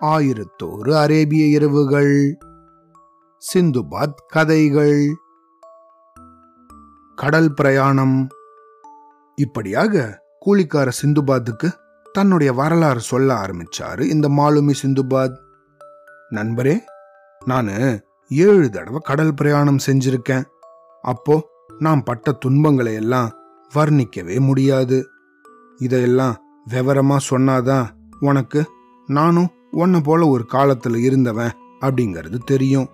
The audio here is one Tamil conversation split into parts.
ஆயிரத்தோரு அரேபிய இரவுகள் சிந்துபாத் கதைகள். கடல் பிரயாணம். இப்படியாக கூலிக்கார சிந்துபாத்துக்கு தன்னுடைய வரலாறு சொல்ல ஆரம்பிச்சாரு இந்த மாலுமி சிந்துபாத். நண்பரே நானு ஏழு தடவை கடல் பிரயாணம் செஞ்சிருக்கேன். அப்போ நான் பட்ட துன்பங்களை எல்லாம் வர்ணிக்கவே முடியாது. இதையெல்லாம் விவரமா சொன்னாதான் உனக்கு நானும் உன்னை போல ஒரு காலத்துல இருந்தவன் அப்படிங்கிறது தெரியும்.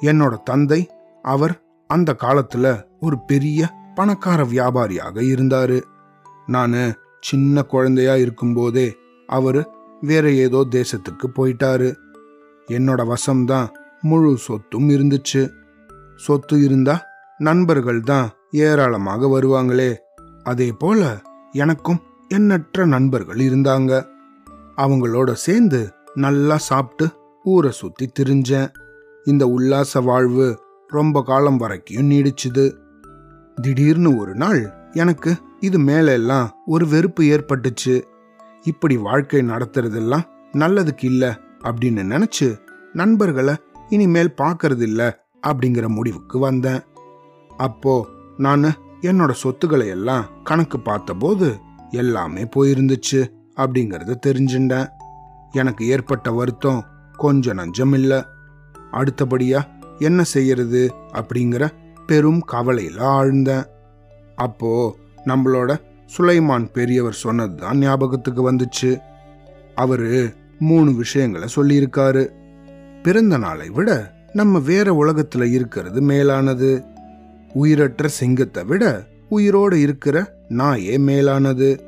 என்னோட தந்தை அவர் அந்த காலத்துல ஒரு பெரிய பணக்கார வியாபாரியாக இருந்தாரு. நானு சின்ன குழந்தையா இருக்கும்போதே அவரு வேற ஏதோ தேசத்துக்கு போயிட்டாரு. என்னோட வசம்தான் முழு சொத்தும் இருந்துச்சு. சொத்து இருந்தா நண்பர்கள் தான் ஏராளமாக வருவாங்களே. அதே போல எனக்கும் எண்ணற்ற நண்பர்கள் இருந்தாங்க. அவங்களோட சேர்ந்து நல்லா சாப்பிட்டு ஊரை சுத்தி திரிஞ்சேன். இந்த உல்லாச வாழ்வு ரொம்ப காலம் வரைக்கும் நீடிச்சுது. திடீர்னு ஒரு நாள் எனக்கு இது மேலெல்லாம் ஒரு வெறுப்பு ஏற்பட்டுச்சு. இப்படி வாழ்க்கை நடத்துறதெல்லாம் நல்லதுக்கு இல்லை அப்படின்னு நினைச்சு நண்பர்களை இனிமேல் பார்க்கறது அப்படிங்கிற முடிவுக்கு வந்தேன். அப்போ நான் என்னோட சொத்துக்களை எல்லாம் கணக்கு பார்த்தபோது எல்லாமே போயிருந்துச்சு அப்படிங்கறத தெரிஞ்சுட்டேன். எனக்கு ஏற்பட்ட வருத்தம் கொஞ்சம் நஞ்சம் இல்ல அடுத்தபடியா என்ன செய்யறது அப்படிங்கிற பெரும் கவலையில ஆழ்ந்தேன். அப்போ நம்மளோட சுலைமான் பெரியவர் சொன்னதுதான் ஞாபகத்துக்கு வந்துச்சு. அவரு மூணு விஷயங்களை சொல்லியிருக்காரு. பிறந்த நாளை விட நம்ம வேற உலகத்துல இருக்கிறது மேலானது. உயிரற்ற சிங்கத்தை விட உயிரோடு இருக்கிற நாயே மேலானது.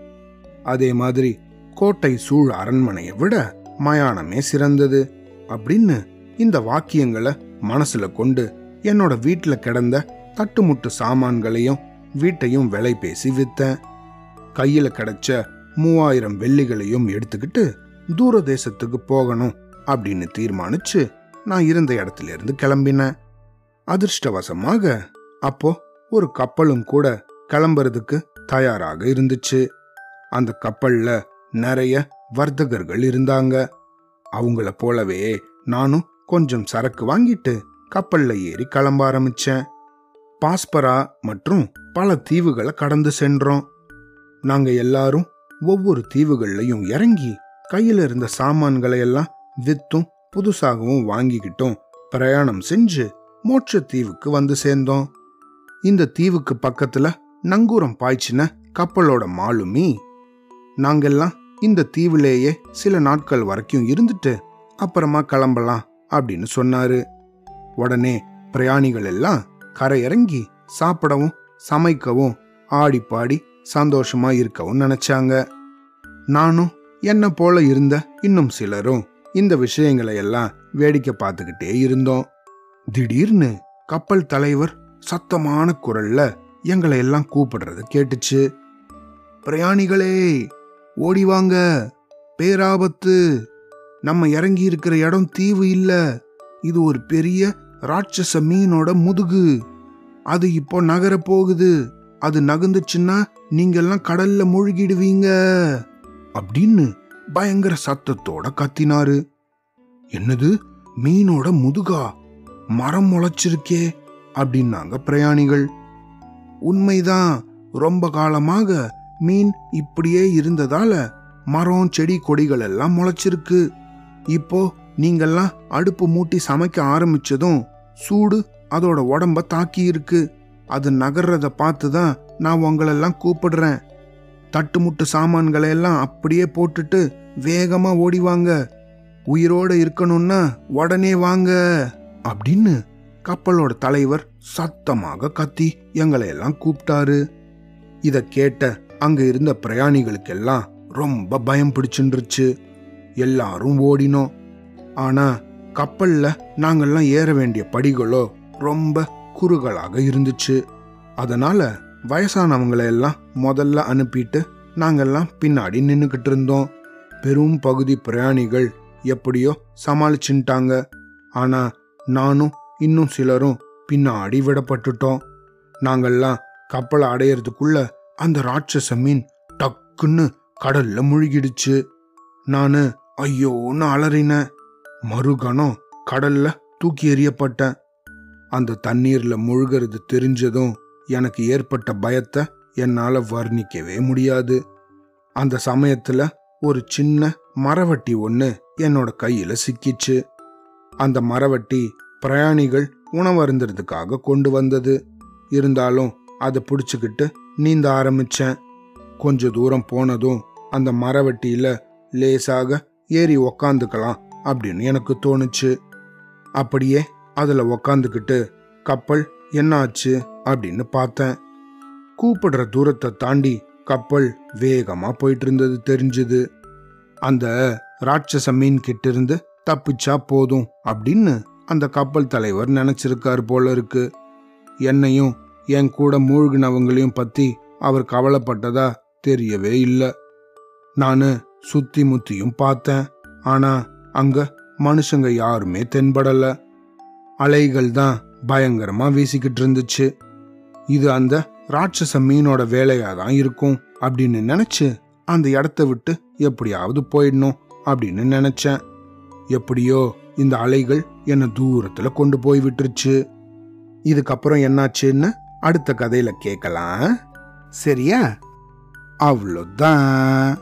அதே மாதிரி கோட்டை சூழ் அரண்மனையை விட மயானமே சிறந்தது அப்படின்னு இந்த வாக்கியங்களை மனசுல கொண்டு என்னோட வீட்டில் கிடந்த தட்டுமுட்டு சாமான்களையும் வீட்டையும் விலை பேசி வித்தேன். கையில் கிடைச்ச மூவாயிரம் வெள்ளிகளையும் எடுத்துக்கிட்டு தூர தேசத்துக்கு போகணும் அப்படின்னு தீர்மானிச்சு நான் இருந்த இடத்துல இருந்து கிளம்பினேன். அதிர்ஷ்டவசமாக அப்போ ஒரு கப்பலும் கூட கிளம்புறதுக்கு தயாராக இருந்துச்சு. அந்த கப்பல்ல நிறைய வர்த்தகர்கள் இருந்தாங்க. அவங்கள போலவே நானும் கொஞ்சம் சரக்கு வாங்கிட்டு கப்பல்ல ஏறி கிளம்ப ஆரம்பிச்சேன். பாஸ்பரா மற்றும் பல தீவுகளை கடந்து சென்றோம். நாங்க எல்லாரும் ஒவ்வொரு தீவுகள்லையும் இறங்கி கையில இருந்த சாமான்களை எல்லாம் வித்தும் புதுசாகவும் வாங்கிக்கிட்டும். பிரயாணம் செஞ்சு மோட்ச தீவுக்கு வந்து சேர்ந்தோம். இந்த தீவுக்கு பக்கத்துல நங்கூரம் பாய்ச்சின கப்பலோட மாலுமி. நாங்கெல்லாம் இந்த தீவுலேயே சில நாட்கள் வரைக்கும் இருந்துட்டு அப்புறமா கிளம்பலாம் அப்படின்னு சொன்னாரு. உடனே பிரயாணிகள் எல்லாம் கரையிறங்கி சாப்பிடவும் சமைக்கவும் ஆடி பாடி சந்தோஷமா இருக்கவும் நினைச்சாங்க. நானும் என்ன போல இருந்த இன்னும் சிலரும் இந்த விஷயங்களை எல்லாம் வேடிக்கை பார்த்துக்கிட்டே இருந்தோம். திடீர்னு கப்பல் தலைவர் சத்தமான குரல்ல எங்களை எல்லாம் கூப்பிடுறது. கேட்டுச்சு பிரயாணிகளே ஓடி வாங்க. பேராபத்து. நம்ம இறங்கி இருக்கிற இடம் தீவு இல்ல. இது ஒரு பெரிய ராட்சச மீனோட முதுகு. அது இப்போ நகர போகுது அது நகர்ந்துச்சுன்னா நீங்கெல்லாம் கடல்ல மூழ்கிடுவீங்க. அப்படின்னு பயங்கர சத்தத்தோட கத்தினாரு. என்னது? மீனோட முதுகா? மரம் முளைச்சிருக்கே. அப்படின்னாங்க பிரயாணிகள். உண்மைதான் ரொம்ப காலமாக மீன் இப்படியே இருந்ததால மரம் செடி கொடிகள் எல்லாம் முளைச்சிருக்கு. இப்போ நீங்கெல்லாம் அடுப்பு மூட்டி சமைக்க ஆரம்பிச்சதும் சூடு அதோட உடம்ப தாக்கி இருக்கு அது நகர்றத பார்த்து தான் நான் உங்களெல்லாம் கூப்பிடுறேன். தட்டுமுட்டு சாமான்களை எல்லாம் அப்படியே போட்டுட்டு வேகமா ஓடிவாங்க. உயிரோட இருக்கணும்னா உடனே வாங்க அப்படின்னு கப்பலோட தலைவர் சத்தமாக கத்தி எங்களை எல்லாம் கூப்பிட்டாரு. இத கேட்ட அங்க இருந்த பிரயாணிகளுக்கெல்லாம் ரொம்ப பயம் பிடிச்சுருச்சு எல்லாரும் ஓடினோம். ஆனா கப்பல்ல நாங்கெல்லாம் ஏற வேண்டிய படிகளோ ரொம்ப குறுகலாக இருந்துச்சு. அதனால வயசானவங்களை எல்லாம் முதல்ல அனுப்பிட்டு நாங்கள்லாம் பின்னாடி நின்னுக்கிட்டு இருந்தோம். பெரும் பகுதி பிரயாணிகள் எப்படியோ சமாளிச்சுட்டாங்க. ஆனா நானும் இன்னும் சிலரும் பின்னாடி விடப்பட்டுட்டோம். நாங்கள்லாம் கப்பலை அடையிறதுக்குள்ள அந்த ராட்சச மீன் டக்குன்னு கடல்ல முழுகிடுச்சு. நானு ஐயோன்னு அலறினேன். மறுகணம் கடல்ல தூக்கி எறியப்பட்டேன். அந்த தண்ணீர்ல முழுகிறது தெரிஞ்சதும் எனக்கு ஏற்பட்ட பயத்தை என்னால வர்ணிக்கவே முடியாது. அந்த சமயத்துல ஒரு சின்ன மரவட்டி ஒன்று என்னோட கையில சிக்கிச்சு. அந்த மரவட்டி பிரயாணிகள் உணவருந்துறதுக்காக கொண்டு வந்தது. இருந்தாலும் அதை பிடிச்சிக்கிட்டு நீந்த ஆரம்பிச்சேன். கொஞ்ச தூரம் போனதும் அந்த மரவெட்டியில லேசாக ஏறி உக்காந்துக்கலாம் அப்படின்னு எனக்கு தோணுச்சு. அப்படியே அதுல உக்காந்துக்கிட்டு கப்பல் என்னாச்சு அப்படின்னு பார்த்தேன். கூப்பிடுற தூரத்தை தாண்டி கப்பல் வேகமா போயிட்டு இருந்தது தெரிஞ்சுது. அந்த ராட்சச மீன் கிட்ட இருந்து தப்பிச்சா போதும் அப்படின்னு அந்த கப்பல் தலைவர் நினைச்சிருக்காரு போல இருக்கு. என்னையும் என் கூட மூழ்கினவங்களையும் பத்தி அவர் கவலைப்பட்டதா தெரியவே இல்லை. நானு சுத்தி முத்தியும் பார்த்தேன். ஆனா அங்க மனுஷங்க யாருமே தென்படல. அலைகள் தான் பயங்கரமா வீசிக்கிட்டு இருந்துச்சு. இது அந்த ராட்சச மீனோட வேலையா தான் இருக்கும் அப்படின்னு நினைச்சு அந்த இடத்த விட்டு எப்படியாவது போயிடணும் அப்படின்னு நினைச்சேன். எப்படியோ இந்த அலைகள் என்னை தூரத்துல கொண்டு போய் விட்டுருச்சு. இதுக்கப்புறம் என்னாச்சுன்னு அடுத்த கதையில கேட்கலாம். சரியா? அவ்வளோதான்.